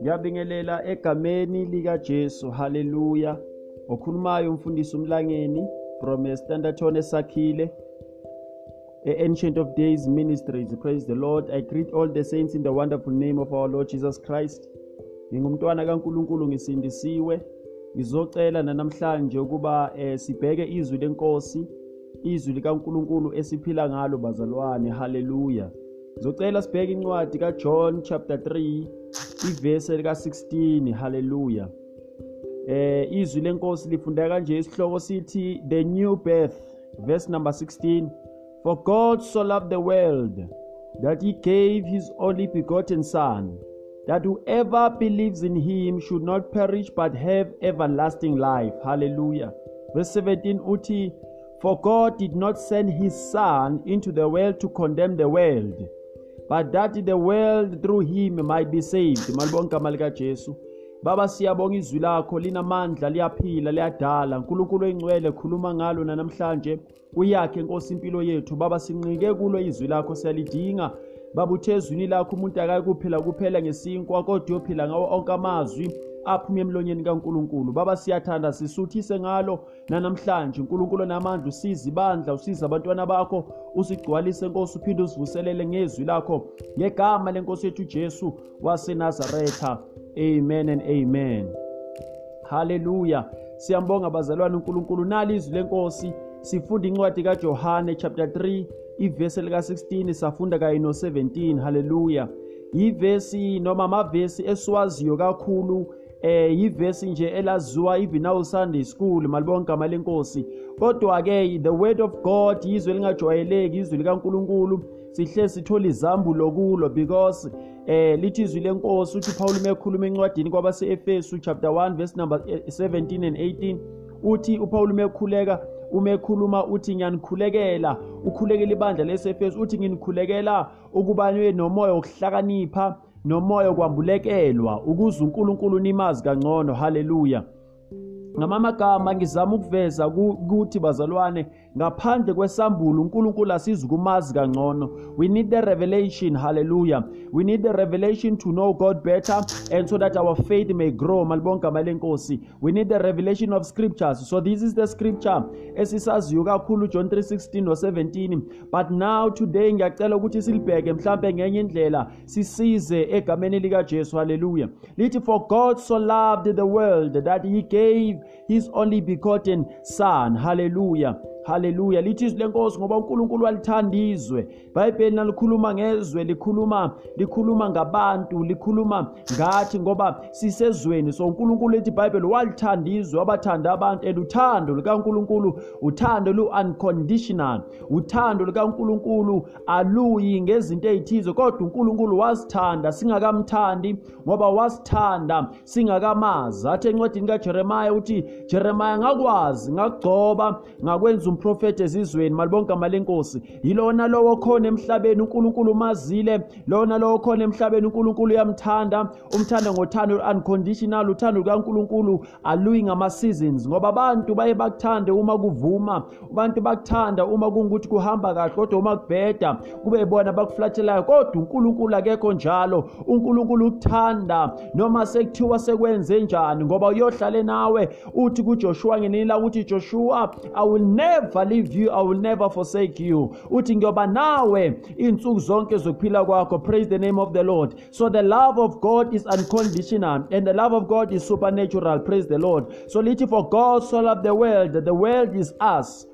ngiyabingelela egameni likaJesu haleluya. Okhulumayo umfundisi umlangeni from Standerton esakhile Ancient of Days Ministries. Praise the Lord. I greet all the saints in the wonderful name of our Lord Jesus Christ. Ngingumntwana kaNkuluNkulu ngisindisiwe. Ngizocela namhlanje ukuba eh, sibheke izwi lenkosi izwi likaNkuluNkulu esiphila ngalo bazalwane. Haleluya. Ngizocela sibheke incwadi kaJohn chapter 3 ivesi lika 16 haleluya. Eh izwi lenkosi lifundeka kanje isihloko sithi the new birth verse number 16 for God so loved the world that he gave his only begotten son that whoever believes in him should not perish but have everlasting life. Hallelujah verse 17 uthi for God did not send his son into the world to condemn the world but that the world through him might be saved. Malibonke igama likajesu baba siyabonga izwi lakho. Linamandla liyaphila liyadala. Nkulunkulu oyingcwele khuluma ngalo nanamhlanje. Uyakhe nkosi impilo yethu. Baba sinqike kulo izwi lakho siyalidinga. Baba uthe ezwini lakho umuntu akayi kuphila kuphela ngesinkwa kodwa uyophila ngawo onke amazwi. Aphuma emlonyeni kaNkuluNkulu. Baba siyathanda sisuthise ngalo nanamhlanje. uNkulunkulu namandla usiza ibandla usiza abantwana bakho usigcwalise Nkosi uphinde usivuselele ngezwi lakho. Ngegama lenkosi yethu Jesu waseNazaretha. Amen and amen. Haleluya siyambonga bazalwane uNkulunkulu. Nali izwi lenkosi sifunda incwadi kaJohane chapter 3 ivesi lika 16 safunda kanye no 17 haleluya yivesi noma amavesi esiwaziyo kakhulu eh yivesi nje elaziwa even now Sunday school malibonke igama lenkosi. Kodwa ke the word of God izwe lingajwayeleki izwi likaNkuluNkulu. Sihle sithola izambulo kulo because eh lithi izwi lenkosi uthi Paul mekhuluma encwadini kwabase Efesu chapter 1 verse number 17 and 18 uthi uPaul mekhuleka umekhuluma uthi ngiyanikhulekela ukhulekela ibandla lesefesu uthi nginikhulekela ukubanywe nomoya wokuhlakanipha nomoya kwambulekelwa ukuze uNkulunkulu nimazi kangcono. Haleluya. Ngamamagama ngizama ukuveza ukuthi bazalwane ngaphandle kwesambulo uNkulunkulu asizukumazi kangcono. We need the revelation hallelujah. We need the revelation to know God better and so that our faith may grow malibonke igama lenkosi we need the revelation of scriptures. So this is the scripture esisaziyo kakhulu John 3:16 no 17 but now today ngiyacela ukuthi silibheke mhlambe ngenye indlela sisize egameni lika Jesu. Hallelujah. Lithi for God so loved the world that he gave his only begotten son. Hallelujah. Haleluya lithi izwi lenkosi ngoba uNkulunkulu walithanda izwe iBhayibheli nalikhuluma ngezwe likhuluma likhuluma ngabantu likhuluma ngathi ngoba sisezweni. So uNkulunkulu lithi iBhayibheli walithanda izwe wabathanda abantu. And uthando likaNkulunkulu uthando lu unconditional. Uthando likaNkulunkulu aluyi ngezinto ezithize kodwa uNkulunkulu wasithanda singakamthandi ngoba wasithanda singakamazi. Athi encwadini kaJeremiah uthi Jeremiah ngakwazi ngakugcoba ngakwenza umprofeti ezizweni malibonke amalenkosi yilona lowo khona emhlabeni uNkulunkulu mazile lona lowo khona emhlabeni uNkulunkulu uyamthanda. Umthanda ngothando unconditional uthando lukaNkulunkulu aluyi ngama seasons ngoba abantu baye bakuthande uma kuvuma abantu bakuthanda uma kungukuthi kuhamba kahle kodwa uma kubheda kube bona bakuflathelayo. Kodwa uNkulunkulu akekho njalo. uNkulunkulu ukuthanda noma sekuthiwa sekwenze njani ngoba uyohlale nawe uthi kuJoshua ngenila uthi Joshua I will never leave you I will never forsake you. Uthi ngiyoba nawe insuku zonke zokuphila kwakho. Praise the name of the Lord. So the love of God is unconditional and the love of God is supernatural. Praise the Lord. So lithi for God so loved the world the world is us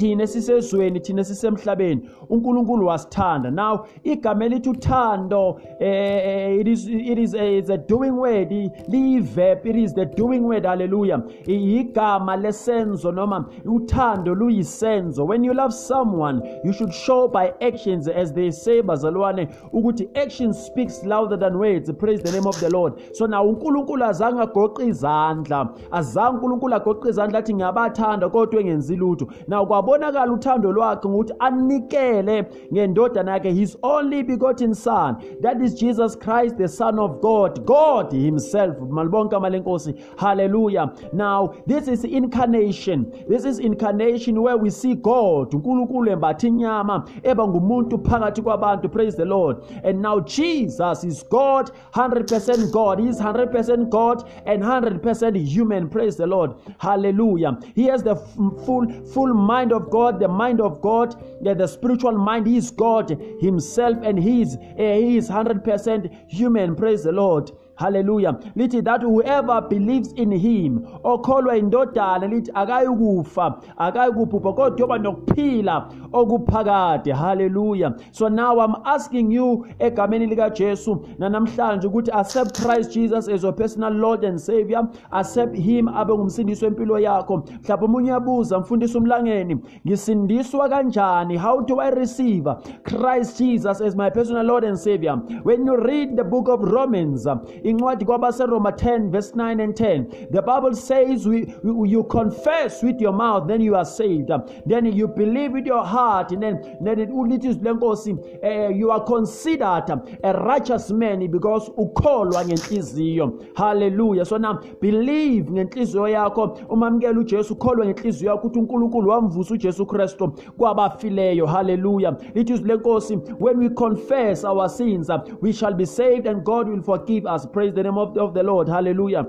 thina sisezweni thina sisemhlabeni uNkulunkulu wasithanda. Now igama elithi uthando eh it is it is a, it's a doing word li verb it is the doing word hallelujah. Igama lesenzo noma uthando luyisenzo. When you love someone you should show by actions as they say bazalwane ukuthi action speaks louder than words. Praise the name of the Lord. So now uNkulunkulu azange agoqa izandla. Azange uNkulunkulu agoqa izandla athi ngiyabathanda kodwa engenzi lutho. Now kwabo kwabonakala uthando lwakhe ngokuthi anikele ngendodana yakhe his only begotten son. That is Jesus Christ the son of God. God himself. Malibonke amalenkosi. Hallelujah. Now this is incarnation. This is incarnation where we see God uNkulunkulu embatha inyama eba ngumuntu phakathi kwabantu. Praise the Lord. And now Jesus is God 100% God. He is 100% God and 100% human. Praise the Lord. Hallelujah. He has the full full mind of God the mind of God yeah, the spiritual mind he is God himself and he is uh, he is 100% human. Praise the Lord. Haleluya lithi that whoever believes in him okholwa indodana lithi akayikufa akayikubhubha kodwa yoba nokuphila okuphakade. Haleluya so now i'm asking you egameni likajesu nanamhlanje ukuthi accept christ jesus as your personal lord and savior. Accept him abe ngumsindisi wempilo yakho. Mhlawumbe omunye yabuza mfundisi umlangeni ngisindiswa kanjani? How do i receive christ jesus as my personal lord and savior? When you read the book of romans incwadi kwabaseroma 10 verse 9 and 10 the bible says we, we, you confess with your mouth then you are saved. Then you believe with your heart and then, then it lithi izwi lenkosi uh, you are considered a righteous man because ukholwa ngenhliziyo. Hallelujah. So now believe ngenhliziyo yakho. Umamukela ujesu ukholwa ngenhliziyo yakho ukuthi unkulunkulu wamvusa ujesu kristu kwabafileyo. Hallelujah. Lithi izwi lenkosi when we confess our sins we shall be saved and god will forgive us Praise the name of, of the Lord. Hallelujah.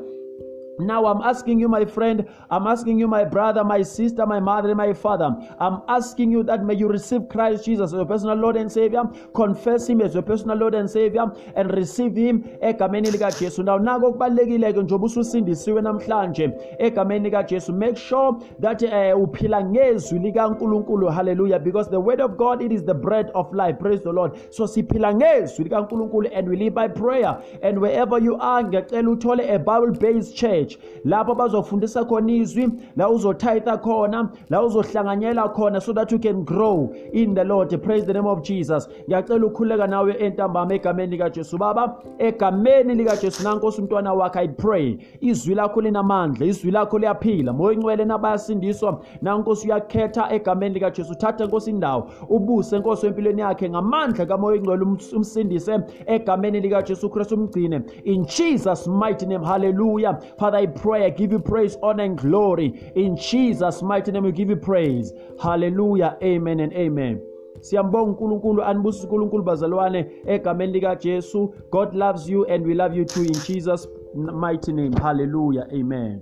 Now I'm asking you, my friend, I'm asking you, my brother, my sister, my mother, my father. I'm asking you that may you receive Christ Jesus as your personal Lord and Savior, confess Him as your personal Lord and Savior, and receive Him egameni likaJesu. Now nako kubalekile ke njengoba ususindisiwe namhlanje egameni likaJesu. Make sure that uh, uphila ngezwi likaNkulunkulu. Hallelujah. Because the word of God it is the bread of life. Praise the Lord. So siphila ngezwi likaNkulunkulu and we live by prayer. And wherever you are, ngiyacela uthole a Bible based church church lapho bazofundisa khona izwi la uzothayitha khona la uzohlanganyela khona so that you can grow in the lord. Praise the name of jesus. Ngiyacela ukhuleka nawe entambama egameni likajesu baba. Egameni likajesu nankosi umntwana wakhe i pray izwi lakho linamandla izwi lakho liyaphila. Moya ingcwele nabayasindiswa nankosi uyakhetha egameni likajesu. Thatha nkosi indawo. Ubuse nkosi empilweni yakhe ngamandla kamoya ingcwele umsindise egameni likajesu kristu umgcine. In jesus mighty name hallelujah. Father I pray, I give you praise, honor, and glory. In Jesus' mighty name, we give you praise. Hallelujah. Amen and amen. siyambonga unkulunkulu anibusisa unkulunkulu bazalwane egameni likajesu god loves you and we love you too in jesus mighty name hallelujah amen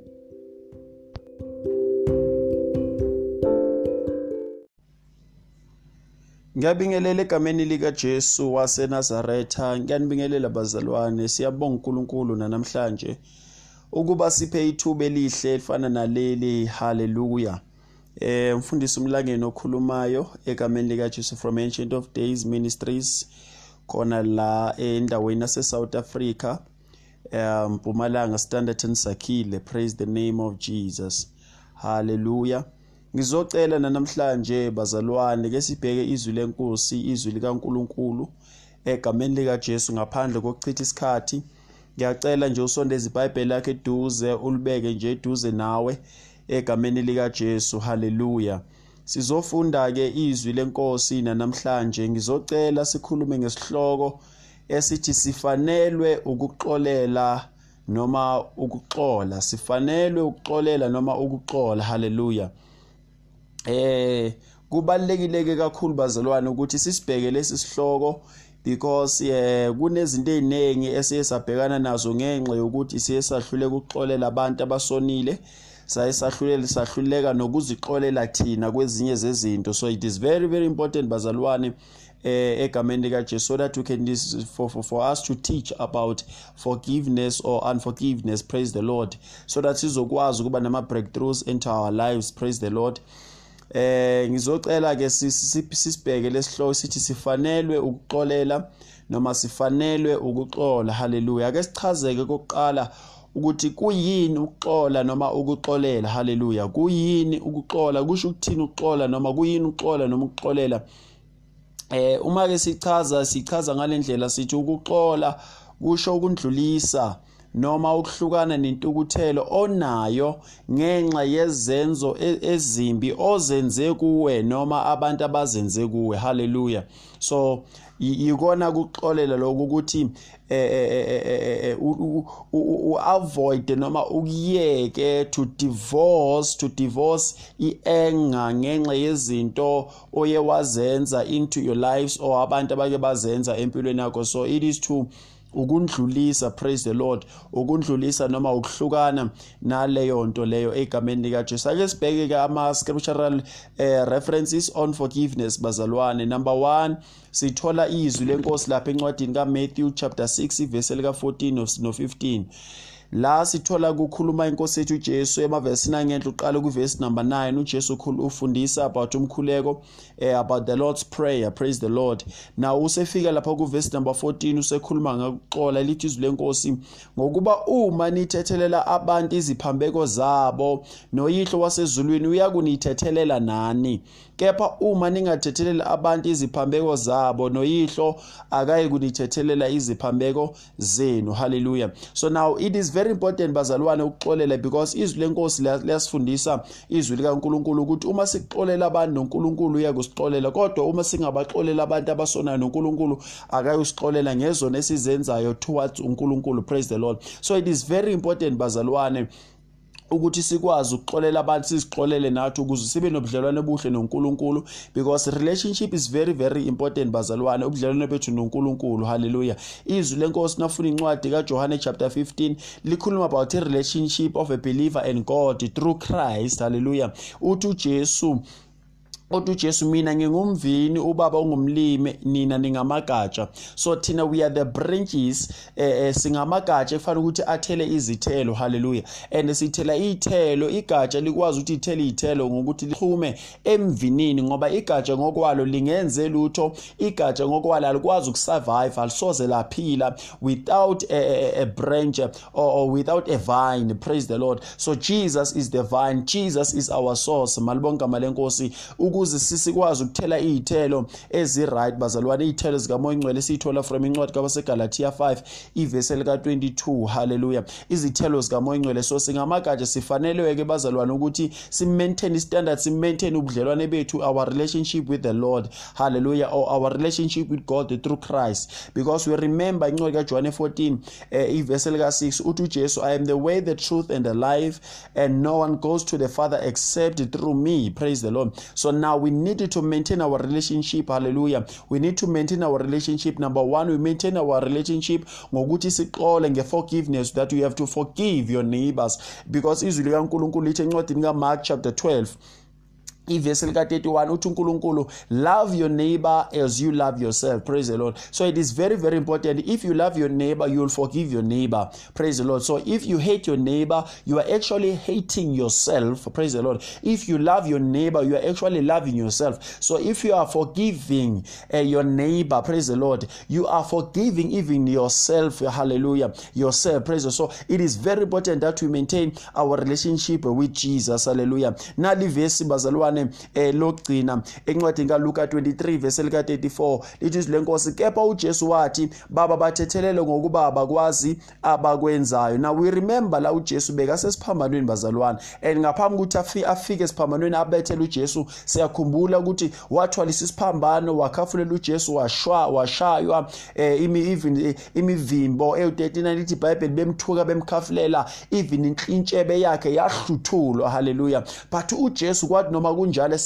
ngiyabingelela egameni likajesu wasenazaretha ngiyanibingelela bazalwane siyabonga unkulunkulu nanamhlanje ukuba siphe ithuba elihle elifana naleli. Haleluya eh mfundisi umlangeni okhulumayo egameni lika Jesus from Ancient of Days Ministries khona la endaweni yase South Africa um Mpumalanga Standard Sakhile praise the name of Jesus. Haleluya ngizocela namhlanje bazalwane ke sibheke izwi lenkosi izwi likaNkuluNkulu egameni lika Jesu ngaphandle kokuchitha isikhathi. Ngiyacela nje usondeze iBhayibheli lakhe eduze ulibeke nje eduze nawe egameni lika Jesu haleluya. Sizofunda ke izwi lenkosi namhlanje ngizocela sikhulume ngesihloko esithi sifanelwe ukuxolela noma ukuxola. Sifanelwe ukuxolela noma ukuxola. Haleluya. Eh kubalekile kakhulu bazalwane ukuthi sisibheke lesi sihloko because eh kunezinto eziningi esiye sabhekana nazo ngenxa yokuthi siye sahluleka ukuxolela abantu abasonile saye sahluleka sahluleka nokuzixolela thina kwezinye zezinto. So it is very very important bazalwane eh egameni lika Jesu so that we can this for, for for us to teach about forgiveness or unforgiveness. Praise the Lord. So that sizokwazi ukuba nama breakthroughs into our lives. Praise the Lord. Eh ngizocela ke sisibheke lesihloko sithi sifanelwe ukuxolela noma sifanelwe ukuxola. Haleluya. Ake sichazeke kokuqala ukuthi kuyini ukuxola noma ukuxolela. Haleluya. Kuyini ukuxola? Kusho ukuthini ukuxola noma kuyini ukuxola noma ukuxolela? Eh uma ke sichaza sichaza ngalendlela sithi ukuxola kusho ukundlulisa. Noma ukuhlukana nentukuthelo onayo ngenxa yezenzo e-, ezimbi ozenze kuwe noma abantu abazenze kuwe. Haleluya so yikona kuxolela lokho ukuthi eh, avoid noma ukuyeke to divorce to divorce ienga ngenxa yezinto oye wazenza into your lives or abantu abake bazenza empilweni yakho. So it is to ukundlulisa praise the lord ukundlulisa noma ukuhlukana naleyo nto leyo egameni lika Jesu ake sibheke ke ama scriptural eh, references on forgiveness bazalwane. Number 1 sithola izwi lenkosi lapha encwadini kaMatthew chapter 6 verse lika 14 no 15 la sithola kukhuluma inkosi yethu uJesu emavesini angenhla uqala kuvesi number 9 uJesu ufundisa about umkhuleko eh, about the Lord's prayer. Praise the Lord. Now usefika lapha kuvesi number 14 usekhuluma ngokuxola lithi izwi lenkosi ngokuba uma nithethelela abantu iziphambeko zabo noyihlo wasezulwini uyakunithethelela nani? Kepha uma ningathethelela abantu iziphambeko zabo noyihlo akayi kunithethelela iziphambeko zenu. Hallelujah. So now it is very important bazalwane ukuxolela because izwi lenkosi liyasifundisa izwi likaNkuluNkulu ukuthi uma sikuxolela abantu noNkulunkulu uyakusixolela kodwa uma singabaxolela abantu abasonayo noNkulunkulu akayusixolela ngezona esizenzayo towards uNkulunkulu praise the Lord. So it is very important bazalwane ukuthi sikwazi ukuxolela abantu sizixolele nathi ukuze sibe nobudlelwane obuhle noNkulunkulu because relationship is very very important bazalwane. Ubudlelwane bethu noNkulunkulu haleluya izwi lenkosi nafuna incwadi kaJohane chapter 15 likhuluma about a relationship of a believer and God through Christ haleluya uthi uJesu Kodwa uJesu mina ngingumvini ubaba ungumlimi nina ningamagatsha. So thina we are the branches eh, eh singamagatsha efanele ukuthi athele izithelo. Haleluya and sithela izithelo igatsha likwazi ukuthi ithele izithelo ngokuthi lixhume emvinini ngoba igatsha ngokwalo lingenze lutho igatsha ngokwalo alikwazi ukusurvive alisoze laphila without a, a, a branch or, or without a vine. Praise the lord. So jesus is the vine. Jesus is our source. Malibonga malenkosi. Ukuze sisikwazi ukuthela izithelo ezi right bazalwane. Izithelo zika moya ingcwele sithola from incwadi kabaseGalatia 5 ivesi lika 22 haleluya izithelo zika moya ingcwele so singamagatsha sifanelwe ke bazalwane ukuthi si maintain standards si maintain ubudlelwane bethu our relationship with the Lord. Hallelujah. Or our relationship with God through Christ. Because we remember incwadi kaJohn 14 eh, ivesi lika 6 uthi uJesu I am the way the truth and the life and no one goes to the father except through me. Praise the Lord. So now we need to maintain our relationship. Hallelujah. We need to maintain our relationship. Number one we maintain our relationship. Ngokuthi siqole ngeforgiveness that we have to forgive your neighbors. Because izwi likaNkulunkulu lithi encwadini kaMark chapter 12 ivesi lika 31 uthi uNkulunkulu love your neighbor as you love yourself. Praise the lord. So it is very very important. If you love your neighbor you will forgive your neighbor. Praise the lord. So if you hate your neighbor you are actually hating yourself. Praise the lord. If you love your neighbor you are actually loving yourself. So if you are forgiving uh, your neighbor praise the lord you are forgiving even yourself. Hallelujah. Yourself. Praise the lord. So it is very important that we maintain our relationship with Jesus. Hallelujah. Nali vesi bazalwane ibhekane eh logcina encwadini kaLuka 23 verse lika 34 lithi lenkosi kepha uJesu wathi baba bathethelele ngokuba abakwazi abakwenzayo. Now we remember la uJesu beka sesiphambanweni bazalwane and ngaphambi ukuthi afike esiphambanweni abethele uJesu siyakhumbula ukuthi wathwalisa isiphambano wakhafulela uJesu washwa washaywa eh, imi even eh, imivimbo eyu39 lithi iBhayibheli bemthuka bemkhafulela even inhlintshebe yakhe yahluthulwa haleluya but uJesu kwathi noma kunjalo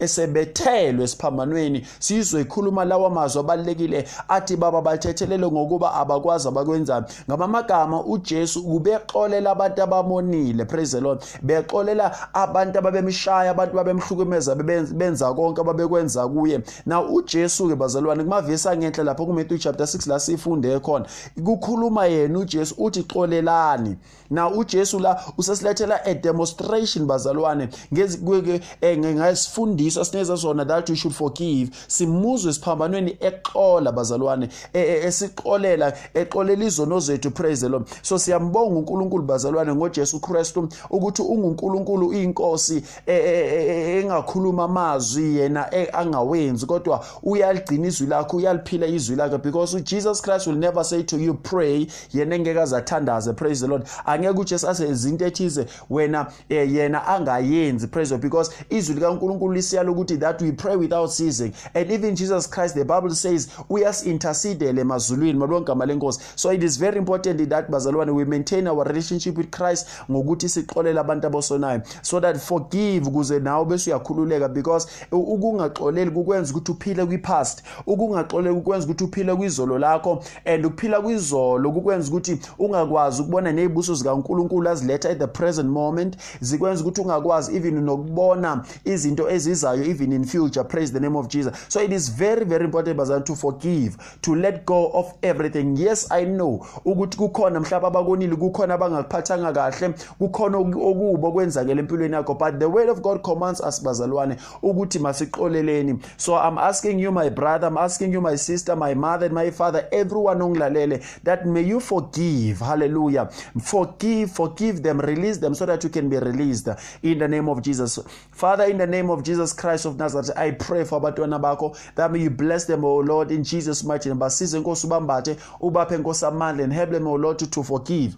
esebethelwe esiphambanweni sizwe ikhuluma lawa mazwi abalekile athi baba bathethelele ngokuba abakwazi abakwenzayo ngamamagama uJesu ubexolela abantu abamonile praise the Lord. Bexolela abantu ababemshaya abantu babemhlukumeza benza konke ababekwenza kuye. Now uJesu ke bazalwane kumavesi angenhla lapho kuMatthew chapter 6 la sifunde khona kukhuluma yena uJesu uthi xolelani. Now uJesu la usesilethela a demonstration bazalwane. Ngezi ke eh, ngasifundiswa sineza sona that we should forgive. Simuzwe siphambanweni exola bazalwane e, e, esiqolela exolela izono zethu praise the Lord. So siyambonga uNkulunkulu bazalwane ngoJesu Kristu ukuthi unguNkulunkulu inkosi engakhuluma amazwi yena angawenzi. Kodwa uyaligcina izwi lakho uyaliphila izwi lakhe because Jesus Christ will never say to you pray. Yena engeke azathandaze praise the Lord. Angeke uJesu ase izinto ethize wena eh, yena angayenzi praise God because izwi likaNkulunkulu lisiyalo ukuthi that we pray without ceasing. And even Jesus Christ the Bible says uyasintercedele emazulwini. Malonke igama lenkosi. So it is very important that bazalwane we maintain our relationship with Christ ngokuthi siqolela abantu abosonayo so that forgive ukuze nawe bese uyakhululeka because ukungaxoleli kukwenza ukuthi uphile kwi-past. Ukungaxoleli kukwenza ukuthi uphile kwizolo lakho. And ukuphila kwizolo kukwenza ukuthi ungakwazi ukubona nezibuso zikaNkuluNkulu aziletha at the present moment zikwenza ukuthi ungakwazi even nokubona izinto ezizayo even in future. Praise the name of Jesus. So it is very very important bazalwane to forgive to let go of everything. Yes i know ukuthi kukhona mhlawumbe abakonile kukhona abangakuphathanga kahle kukhona okubo kwenzakela empilweni yakho but the word of god commands us bazalwane ukuthi masiqoleleni. So i'm asking you my brother i'm asking you my sister my mother and my father everyone ongilalele that may you forgive. Hallelujah. Forgive forgive them release them so that you can be released. In the name of jesus. Father in the name of jesus christ of nazareth i pray for abantwana bakho that may you bless them o lord in jesus mighty name. Basize inkosi ubambathe ubaphe inkosi amandla and help them o lord to, to forgive.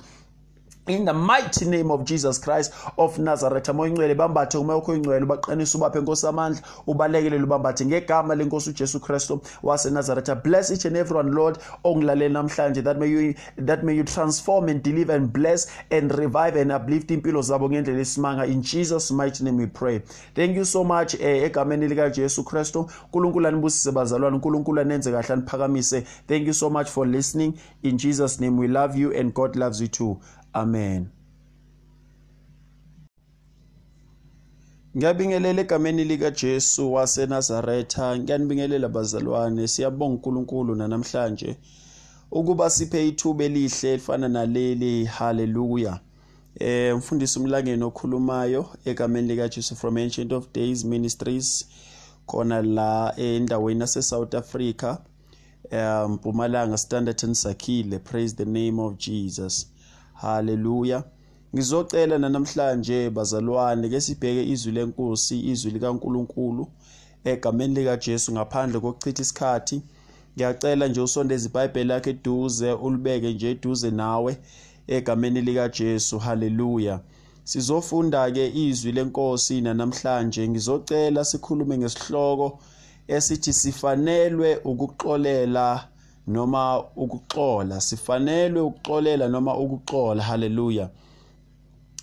In the mighty name of Jesus Christ of Nazareth. Moya ingcwele bambathe umoya wakho ingcwele ubaqinise ubaphe inkosi amandla ubalekelele ubambathe ngegama lenkosi uJesu Kristu wase Nazareth bless each and everyone Lord ongilalela namhlanje that may you that may you transform and deliver and bless and revive and uplift impilo zabo ngendlela esimanga. In Jesus mighty name we pray. Thank you so much eh, egameni lika Jesu Kristu. uNkulunkulu anibusise bazalwane uNkulunkulu anenze kahle aniphakamise. Thank you so much for listening. In Jesus name we love you and God loves you too. Amen. Ngiyabingelela egameni lika Jesu waseNazaretha, ngiyanibingelela bazalwane, siyabonga uNkulunkulu namhlanje ukuba siphe ithuba elihle elifana naleli. Hallelujah. Eh mfundisi umlangeni okhulumayo egameni lika Jesu from Ancient of Days Ministries khona la endaweni yase South Africa. Eh Mpumalanga Standard and Sakhile. Praise the name of Jesus. Haleluya. Ngizocela namhlanje bazalwane ke sibheke izwi lenkosi, izwi likaNkuluNkulu egameni lika Jesu ngaphandle kokuchitha isikhathi. Ngiyacela nje usondeze iBhayibheli lakhe eduze ulibeke nje eduze nawe egameni lika Jesu. Haleluya. Sizofunda ke izwi lenkosi namhlanje ngizocela sikhulume ngesihloko esithi sifanelwe ukuxolela noma ukuxola sifanelwe ukuxolela noma ukuxola. Haleluya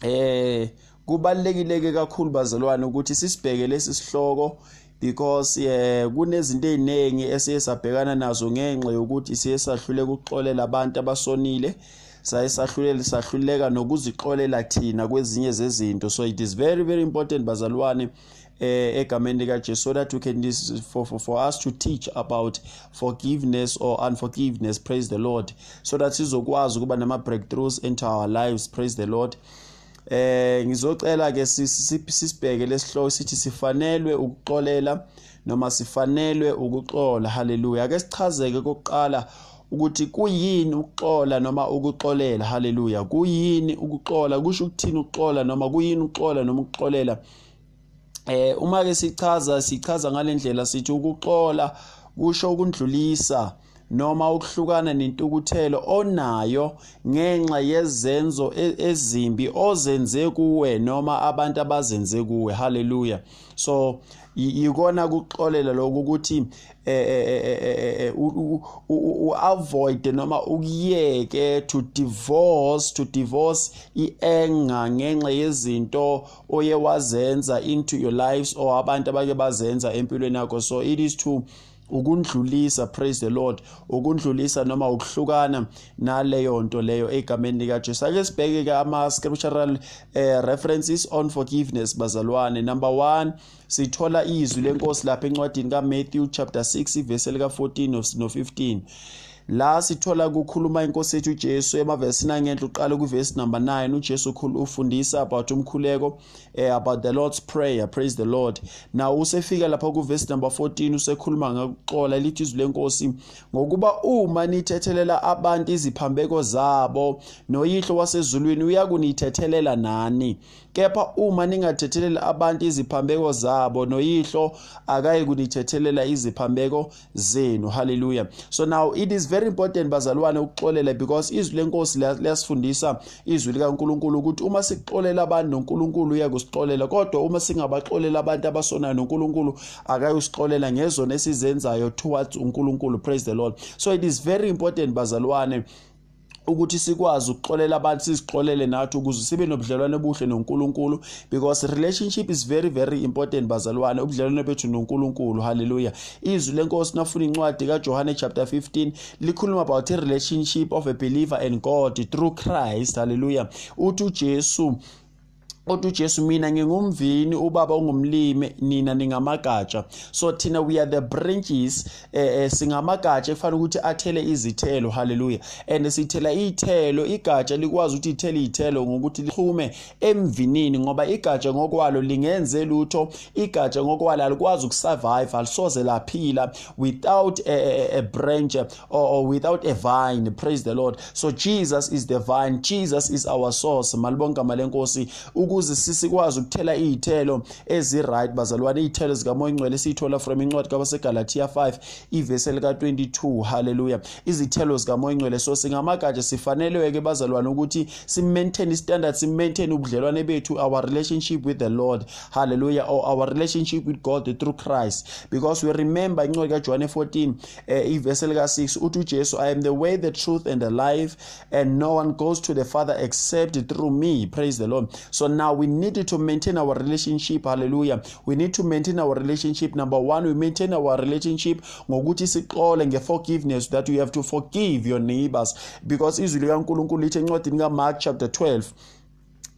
eh kubalekile ke kakhulu bazalwane ukuthi sisibheke lesi sihloko because eh kunezinto eziningi esiye sabhekana nazo ngenxa yokuthi siye sahlule ukuxolela abantu abasonile saye sahlulele sahluleka nokuzixolela thina kwezinye zezinto. So it is very very important bazalwane egameni lika Jesu so that we can for, for for us to teach about forgiveness or unforgiveness praise the Lord. So that sizokwazi ukuba nama breakthroughs into our lives praise the Lord. Eh ngizocela ke sisibheke lesihloko sithi sifanelwe ukuxolela noma sifanelwe ukuxola. Haleluya ake sichazeke kokuqala ukuthi kuyini ukuxola noma ukuxolela. Haleluya kuyini ukuxola? Kusho ukuthini ukuxola noma kuyini ukuxola noma ukuxolela? Eh uma ke sichaza sichaza ngalendlela sithi ukuxola kusho ukundlulisa noma ukuhlukana nentukuthelo onayo ngenxa yezenzo ezimbi ozenze kuwe noma abantu abazenze kuwe. Haleluya so yikona kuxolela lokho ukuthi u avoid noma ukuyeke to divorce to divorce ienga ngenxa yezinto oye wazenza into your lives or abantu abake bazenza empilweni yakho. So it is to ukundlulisa praise the lord ukundlulisa noma ukuhlukana naleyo nto leyo egameni lika Jesu ake sibheke ke ama scriptural eh, references on forgiveness bazalwane. Number 1 sithola izwi lenkosi lapha encwadini kaMatthew chapter 6 verse lika 14 no 15 la sithola kukhuluma inkosi yethu uJesu emavesini angenhla uqala kuvesi number 9 uJesu ufundisa about umkhuleko eh, about the Lord's prayer. Praise the Lord. Now usefika lapha kuvesi number 14 usekhuluma ngokuxola lithi izwi lenkosi ngokuba uma nithethelela abantu iziphambeko zabo noyihlo wasezulwini uyakunithethelela nani? Kepha uma ningathethelela abantu iziphambeko zabo noyihlo akayi kunithethelela iziphambeko zenu. Haleluya so now it is very important bazalwane ukuxolela because izwi lenkosi liyasifundisa izwi likaNkuluNkulu ukuthi uma sixolela abantu noNkulunkulu uyakusixolela kodwa uma singabaxolela abantu abasonayo noNkulunkulu akayusixolela ngezona esizenzayo towards uNkulunkulu. Praise the Lord. So it is very important bazalwane ukuthi sikwazi ukuxolela abantu sizixolele nathi ukuze sibe nobudlelwane obuhle noNkulunkulu because relationship is very very important bazalwane. Ubudlelwane bethu noNkulunkulu. Haleluya izwi lenkosi nafuna incwadi kaJohane chapter 15 likhuluma about a relationship of a believer and God through Christ. Haleluya uthi uJesu kodwa uJesu mina ngingumvini ubaba ungumlimi nina ningamagatsha. So thina we are the branches eh, eh singamagatsha efanele ukuthi athele izithelo. Haleluya and sithela izithelo igatsha likwazi ukuthi ithele izithelo ngokuthi lixhume emvinini ngoba igatsha ngokwalo lingenze lutho igatsha ngokwalo alikwazi ukusurvive alisoze laphila without a, a, a branch or, or without a vine. Praise the lord. So jesus is the vine. Jesus is our source. Malibonke malenkosi. Ukuze sisikwazi ukuthela izithelo ezi-right bazalwane izithelo zikamoya ingcwele siyithola from incwadi kabaseGalatia 5 ivesi lika 22 haleluya izithelo zikamoya ingcwele so singamagatsha sifaneleke bazalwane ukuthi si-maintain istandard si-maintain ubudlelwane bethu our relationship with the Lord. Hallelujah. Or our relationship with God through Christ. Because we remember incwadi kaJohane 14 eh, ivesi lika 6 uthi uJesu I am the way the truth and the life and no one goes to the father except through me. Praise the Lord. So now now we need to maintain our relationship. Hallelujah. We need to maintain our relationship. Number one we maintain our relationship. Ngokuthi sixole ngeforgiveness that we have to forgive your neighbors. Because izwi likaNkulunkulu lithi encwadini kaMark chapter 12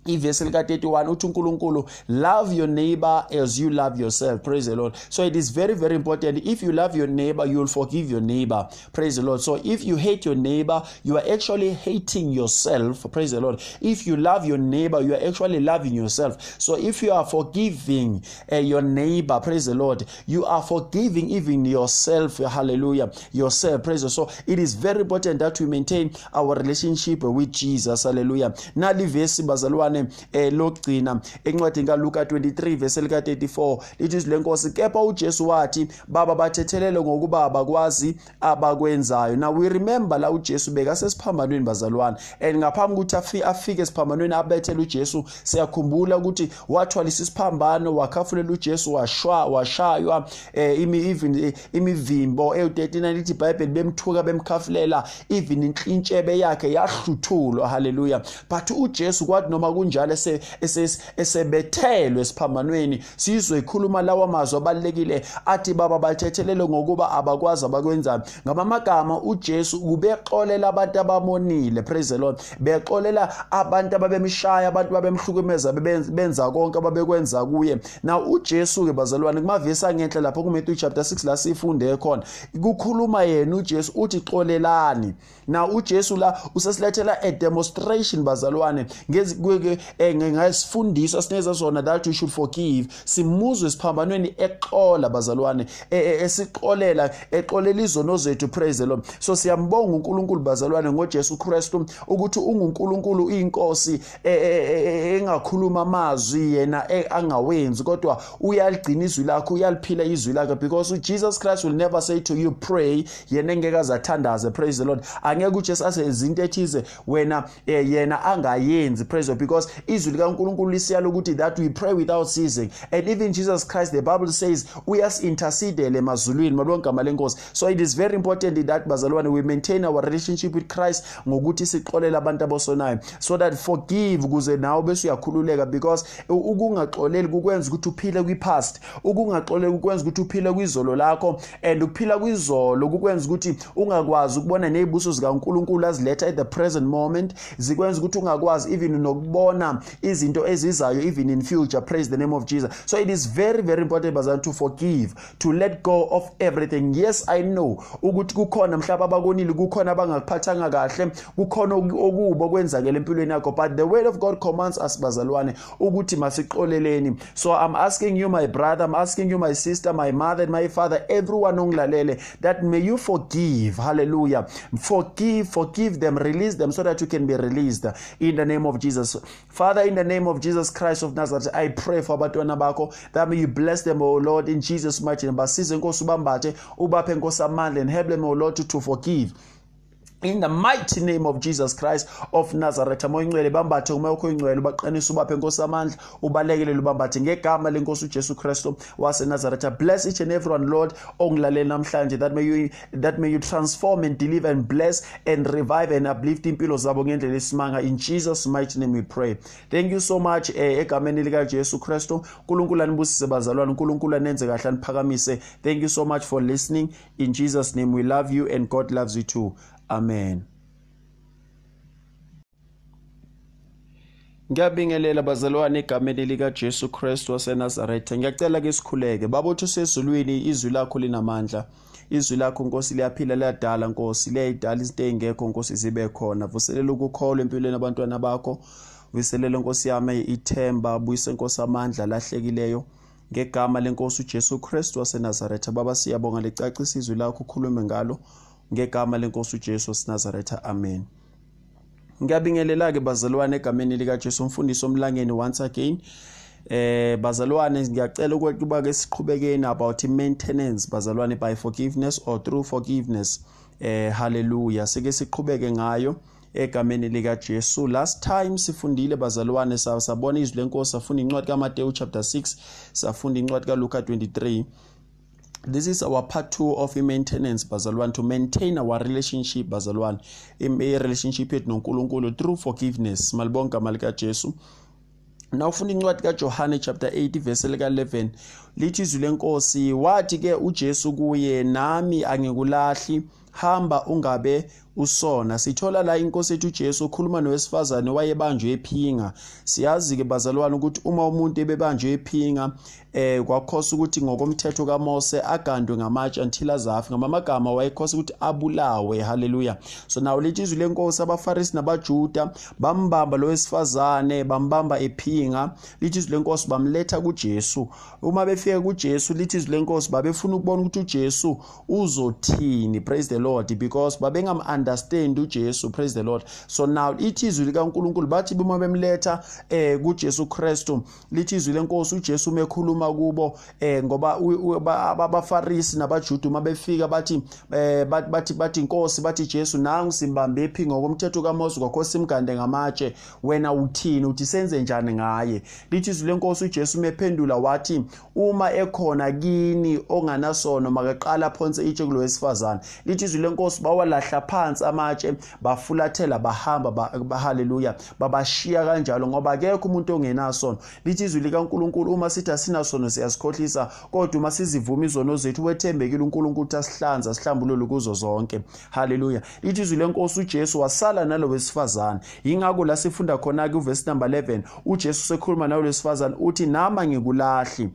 ivesi lika-31 uthi unkulunkulu love your neighbor as you love yourself. Praise the lord. So it is very very important. If you love your neighbor you will forgive your neighbor. Praise the lord. So if you hate your neighbor you are actually hating yourself. Praise the lord. If you love your neighbor you are actually loving yourself. So if you are forgiving uh, your neighbor praise the lord you are forgiving even yourself. Hallelujah. Yourself. Praise the lord. So it is very important that we maintain our relationship with jesus. Hallelujah. Nali vesi bazalwane ibhukwana eh lokugcina encwadini kaLuka 23 verse lika 34 lithi izwi lenkosi kepha uJesu wathi baba bathethelele ngokuba abakwazi abakwenzayo. Now we remember la uJesu beka sesiphambanweni bazalwane and ngaphambi ukuthi afike esiphambanweni abethele uJesu siyakhumbula ukuthi wathwalisa isiphambano wakhafulela uJesu washwa washaywa eh imi even imivimbo eyu39 lithi iBhayibheli bemthuka bemkhafulela even inhlintshebe yakhe yahluthulwa haleluya but uJesu kwathi noma kunjalo esebethelwe esiphambanweni sizwe ikhuluma lawa mazwi abalekile athi baba bathethelele ngokuba abakwazi abakwenzayo ngamamagama uJesu ubexolela abantu abamonile praise the Lord. Bexolela abantu ababemshaya abantu babemhlukumeza benza konke ababekwenza kuye. Now uJesu ke bazalwane kumavesi angenhla lapho kuMatthew chapter 6 la sifunde khona. Kukhuluma yena uJesu uthi xolelani. Now uJesu la usesilethela a demonstration bazalwane. Ngezi ke ngasifundiswa sineza zona that we should forgive simuzwe siphambanweni exola bazalwane. Esixolela exolela izono zethu praise the Lord. So siyambonga uNkulunkulu bazalwane ngoJesu Kristu ukuthi unguNkulunkulu inkosi engakhuluma amazwi yena angawenzi. Kodwa uyaligcina izwi lakho uyaliphila izwi lakhe because Jesus Christ will never say to you pray yena engeke azathandaze praise the Lord. Angeke uJesu ase izinto ethize wena yena angayenzi praise the because izwi likaNkulunkulu lisiyalo ukuthi that we pray without ceasing. And even Jesus Christ the Bible says uyasintercedele emazulwini malonke igama lenkosi. So it is very important that bazalwane we maintain our relationship with Christ ngokuthi sixolele abantu abosonayo so that forgive ukuze nawe bese uyakhululeka because ukungaxoleli kukwenza ukuthi uphile kwipast ukungaxoleli kukwenza ukuthi uphile kwizolo lakho and ukuphila kwizolo kukwenza ukuthi ungakwazi ukubona nezibuso zikaNkulunkulu aziletha at the present moment zikwenza ukuthi ungakwazi even nokubona ukubona izinto ezizayo even in future. Praise the name of Jesus. So it is very very important bazalwane to forgive to let go of everything. Yes i know ukuthi kukhona mhlawumbe abakonile kukhona abangakuphathanga kahle kukhona okubo kwenzakela empilweni yakho but the word of god commands us bazalwane ukuthi masiqoleleni. So i'm asking you my brother i'm asking you my sister my mother and my father everyone ongilalele that may you forgive. Hallelujah. Forgive forgive them release them so that you can be released. In the name of jesus. Father in the name of jesus christ of nazareth i pray for abantwana bakho that may you bless them o lord in jesus mighty name. Basize inkosi ubambathe ubaphe inkosi amandla and help them o lord to, to forgive. In the mighty name of Jesus Christ of Nazareth. Moya ingcwele bambathe umoya wakho ingcwele baqinisa ubaphe inkosi amandla ubalekele lubambathe ngegama lenkosi uJesu Kristu wase Nazareth. Bless each and everyone Lord ongilalela namhlanje that may you that may you transform and deliver and bless and revive and uplift impilo zabo ngendlela esimanga. In Jesus mighty name we pray. Thank you so much eh, egameni lika Jesu Kristu. uNkulunkulu anibusise bazalwane uNkulunkulu anenze kahle aniphakamise. Thank you so much for listening. In Jesus name we love you and God loves you too. Amen. Ngiyabingelela bazalwane egameni lika Jesu Kristu waseNazaretha ngiyacela ke sikhuleke. Babothu sezulwini izwi lakho linamandla. Izwi lakho Nkosi liyaphila liyadala. Nkosi liyayidala izinto ezingekho Nkosi zibe khona. Vuselela ukukholwa empilweni abantwana bakho. Vuselela Nkosi yami ithemba. Buyise Nkosi amandla lahlekileyo ngegama lenkosi uJesu Kristu waseNazaretha baba siyabonga. Licacisa izwi lakho ukhulume ngalo. Ngegama lenkosi uJesu sinazaretha amen. Ngiyabingelela ke bazalwane egameni lika Jesu umfundisi omlangeni once again. Eh bazalwane ngiyacela ukuba ke siqhubekeni about maintenance bazalwane by forgiveness or through forgiveness. Eh hallelujah. Sike siqhubeke ngayo egameni lika Jesu last time sifundile bazalwane sabona izwi lenkosi safunda incwadi kaMateyu chapter 6 safunda incwadi kaLuka 23 this is our part 2 of maintenance bazalwane to maintain our relationship bazalwane. I-relationship yethu noNkulunkulu through forgiveness. Malibonga malika Jesu na ufunda incwadi kaJohane chapter 8 verse lika 11 lithi izwi lenkosi wathi ke uJesu kuye nami angikulahli hamba ungabe usona. Sithola la inkosi ethu Jesu ukhuluma nowesifazane wayebanjwe ephinga. Siyazi ke bazalwane ukuthi uma umuntu ebebanjwe ephinga eh kwakhosa ukuthi ngokomthetho kaMose agandwe ngamatshe until azafi ngamagama wayekhosa ukuthi abulawe. Haleluya. So nawo lithi izwi lenkosi abafarisi nabajuda bambamba lo wesifazane bambamba ephinga. Lithi izwi lenkosi bamletha kuJesu. Uma befika kuJesu lithi izwi lenkosi babefuna ukubona ukuthi uJesu uzothini praise the lord because babengam understand uJesu praise the lord. So now ithi izwi likaNkuluNkulu bathi bima bemletha eh kuJesu Kristu. Lithi izwi lenkosi uJesu mekhuluma kubo eh ngoba abafarisi nabajuda uma befika bathi eh bathi bathi inkosi bathi Jesu nangu simbambe ephi ngokomthetho kaMose kwakhosa imgande ngamatshe. Wena uthini? Uthi senze njani ngaye? Lithi izwi lenkosi uJesu mephendula wathi uma ekhona kini onganasono makaqala phonse itshe kulo wesifazane. Lithi izwi lenkosi bawalahla phansi amatshe bafulathela bahamba bahaleluya babashiya kanjalo ngoba akekho umuntu ongenasono. Lithi izwi likaNkuluNkulu uma sithi asinasono siyasikhohlisa kodwa uma sizivuma izono zethu wethembekile uNkulunkulu ukuthi asihlanza sihlambulule kuzo zonke. Haleluya lithi izwi lenkosi uJesu wasala nalo wesifazane. Ingakho la sifunda khona ke uverse number 11 uJesu sekhuluma nalo wesifazane uthi nama ngikulahli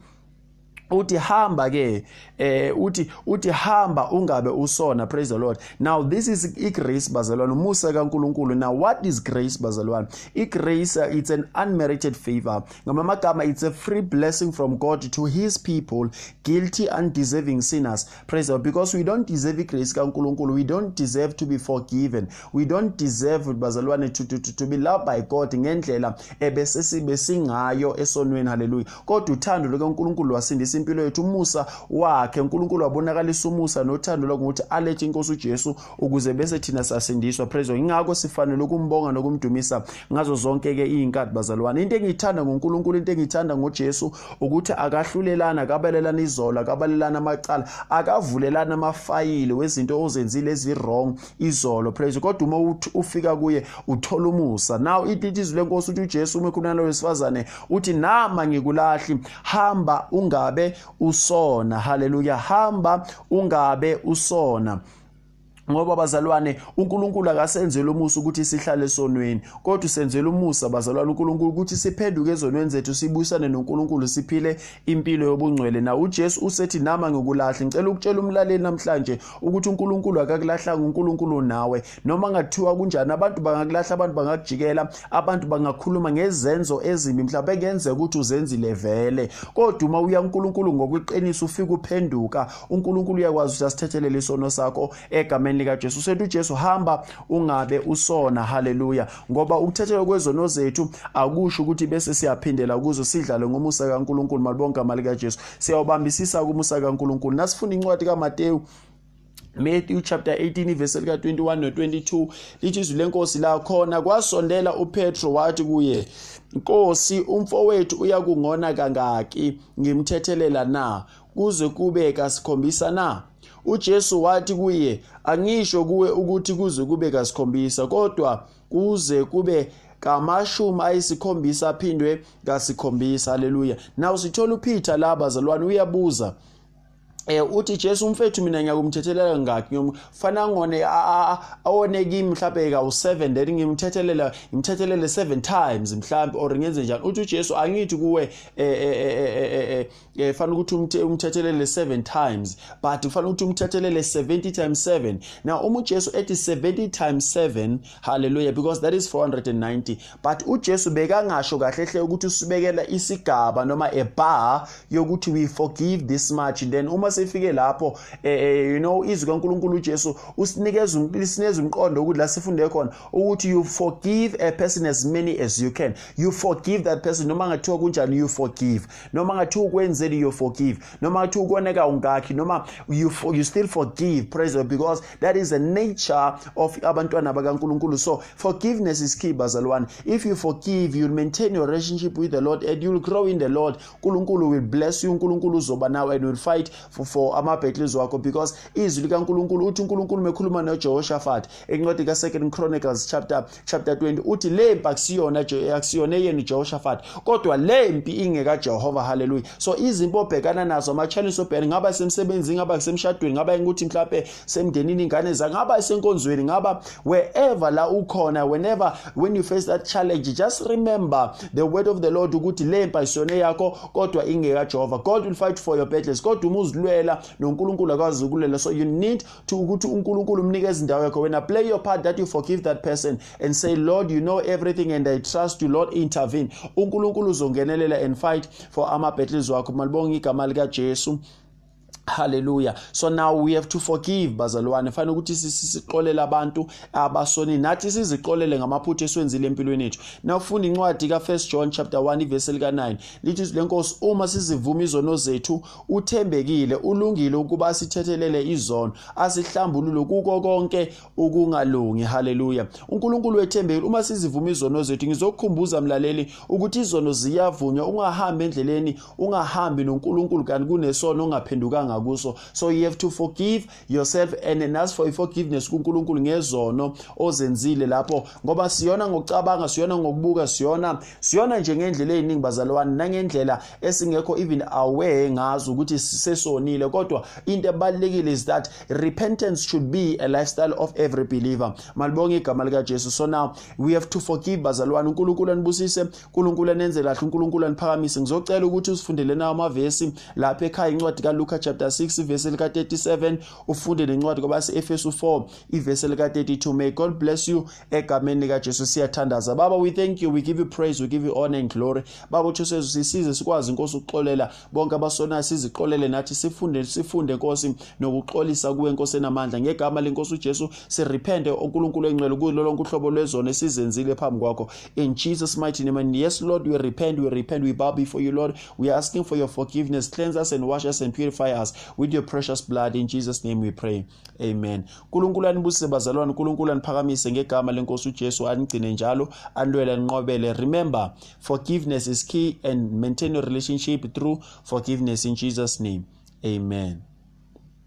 uthi hamba ke eh uthi uthi hamba ungabe usona praise the lord. Now this is igrace bazalwane. Umusa kaNkuluNkulu. Now what is grace bazalwane? Igrace uh, it's an unmerited favor. Ngamagama it's a free blessing from God to his people guilty undeserving sinners. Praise the lord. Because we don't deserve igrace kaNkuluNkulu. We don't deserve to be forgiven. We don't deserve bazalwane to, to, to, to be loved by God ngendlela ebese sibe singayo esonweni. Haleluya kodwa uthando lukaNkuluNkulu wasindisa impilo yethu. Umusa wakhe uNkulunkulu wabonakalisa umusa nothando lokuthi alethe inkosi uJesu ukuze bese thina sasindiswa. Praise God. Ingakho sifanele ukumbonga nokumdumisa ngazo zonke ke izinkathi bazalwane. Into engiyithanda ngoNkulunkulu into engiyithanda ngoJesu ukuthi akahlulelana akabelelana izolo akabalelana amacala akavulelana amafayili wezinto ozenzile ezi wrong izolo. Praise kodwa uma ufika kuye uthola umusa. Now ithi izwi lenkosi uthi uJesu uma ekhuluma nalowesifazane uthi nama ngikulahli hamba ungabe usona. Haleluya. Hamba ungabe usona. Ngoba bazalwane uNkulunkulu akasenzele umusa ukuthi sihlale esonweni. Kodwa usenzele umusa bazalwane uNkulunkulu ukuthi siphenduke ezonweni zethu sibuyisane noNkulunkulu siphile impilo yobungcwele. Na uJesu usethi nama ngokulahla ngicela ukutshela umlaleli namhlanje ukuthi uNkulunkulu akakulahlanga uNkulunkulu nawe. Noma ngathiwa kunjani abantu bangakulahla abantu bangakujikela abantu bangakhuluma ngezenzo ezimbi mhlawumbe kuyenzeka ukuthi uzenzile vele. Kodwa uma uya uNkulunkulu ngokweqiniso ufika uphenduka uNkulunkulu uyakwazi ukuthi asithethelele isono sakho egameni likaJesu sethi uJesu hamba ungabe usona. Haleluya. Ngoba ukuthethelwa kwezono zethu akusho ukuthi bese siyaphindela kuzo sidlale ngomusa kaNkulunkulu malibonke amali kaJesu. Siyawubambisisa kumusa kaNkulunkulu. Nasifuna incwadi kaMateyu Matthew chapter 18 verse lika 21 no 22 lithi izwi lenkosi la khona kwasondela uPetro wathi kuye Nkosi umfowethu uyakungona kangaki? Ngimthethelela na? Kuze kube kasikhombisa na uJesu wathi kuye angisho kuwe ukuthi kuze kube kasikhombisa kodwa kuze kube kamashumi ayisikhombisa aphindwe kasikhombisa. Haleluya. Naw sithola uPeter la bazalwane uyabuza. Eh uthi Jesu umfethu mina ngiyakumthethelela ngakhi? Ngifana ngone awone kimi mhlawumbe ka u7 then ngimthethelela ngimthethelele 7 times mhlawumbe or ngenze njani? Uthi uJesu angithi kuwe eh eh fana ukuthi umthethelele 7 times but ufana ukuthi umthethelele 70 times 7 now uma uJesu ethi 70 times 7 hallelujah because that is 490 but uJesu bekangasho kahle hle ukuthi usibekela isigaba noma a bar yokuthi we forgive this much then uma sefike lapho eh you know izwi kaNkuluNkulu uJesu usinikeza usinikeza umqondo ukuthi la sifunde khona ukuthi you forgive a person as many as you can. You forgive that person. Noma ngathiwa kunjani you forgive. Noma ngathiwa ukwenzeli you forgive. Noma ngathiwa ukoneka ungakhi. Noma you you still forgive praise God because that is the nature of abantwana bakaNkuluNkulu. So forgiveness is key bazalwane. If you forgive you'll maintain your relationship with the Lord and you'll grow in the Lord. uNkulunkulu will bless you. uNkulunkulu uzoba nawe and will fight for, for ama-battles wakho because izwi likaNkulunkulu uthi uNkulunkulu mekhuluma noJehoshaphat encwadi ka2 Chronicles chapter chapter 20 uthi le mpi akusiyona akusiyona eyeni Jehoshaphat kodwa le mpi ingeka Jehova hallelujah so izimpo obhekana nazo ama challenges obhekana ngaba semsebenzini ngaba semshadweni ngaba ukuthi mhlawumbe semndenini ingane za ngaba senkonzweni ngaba wherever la ukhona whenever when you face that challenge just remember the word of the Lord ukuthi le mpi ayisiyona yakho kodwa ingeka Jehova. God will fight for your battles. Kodwa uma uzilwela noNkulunkulu akwazi ukulela. So you need to ukuthi uNkulunkulu umnikeze indawo yakho. Wena play your part that you forgive that person and say Lord you know everything and I trust you Lord intervene. uNkulunkulu uzongenelela and fight for ama battles wakho. Malibonga igama lika Jesu haleluya so now we have to forgive bazalwane. Fanele ukuthi sisiqolele abantu abasoni nathi siziqolele ngamaphutha eswenzile empilweni yethu. Nawufunda incwadi ka 1 John chapter 1 ivesi lika 9 lithi lenkosi uma sizivuma izono zethu uthembekile ulungile ukuba sithethelele izono. Asihlambulule kuko konke ukungalungi. Haleluya uNkulunkulu wethembekile uma sizivuma izono zethu ngizokukhumbuza mlaleli ukuthi izono ziyavunywa ungahambi endleleni ungahambi noNkulunkulu kanti kunesono ongaphendukanga kuso so you have to forgive yourself and as for forgiveness kuNkulunkulu ngezono ozenzile lapho. Ngoba siyona ngokucabanga siyona ngokubuka siyona siyona nje ngendlela eziningi bazalwane nangendlela esingekho even aware ngazo ukuthi sisesonile. Kodwa into ebalekile is that repentance should be a lifestyle of every believer. Malibonga igama lika Jesu so now we have to forgive bazalwane. uNkulunkulu anibusise uNkulunkulu anenze kahle uNkulunkulu aniphakamise. Ngizocela ukuthi usifundele nawo amavesi lapha ekhaya incwadi kaLuka chapter 6 ivesi lika 37 ufunde nencwadi kwabase Efesu 4 ivesi lika 32 may God bless you egameni lika Jesu siyathandaza. Baba we thank you. We give you praise. We give you honor and glory. Baba uJesu sisize sikwazi inkosi ukuxolela. Bonke abasona siziqolele nathi sifunde sifunde inkosi nokuxolisa kuwe inkosi enamandla. Ngegama lenkosi uJesu sirepente uNkulunkulu engcwele kulo lonke uhlobo lwezone sizenzile phambi kwakho. In Jesus mighty name and yes Lord we repent we repent we bow before you Lord. We are asking for your forgiveness. Cleanse us and wash us and purify us. With your precious blood in Jesus name we pray. Amen. uNkulunkulu anibusise bazalwane uNkulunkulu aniphakamise ngegama lenkosi uJesu anigcine njalo anilwele anqobele remember forgiveness is key and maintain your relationship through forgiveness in Jesus name. Amen.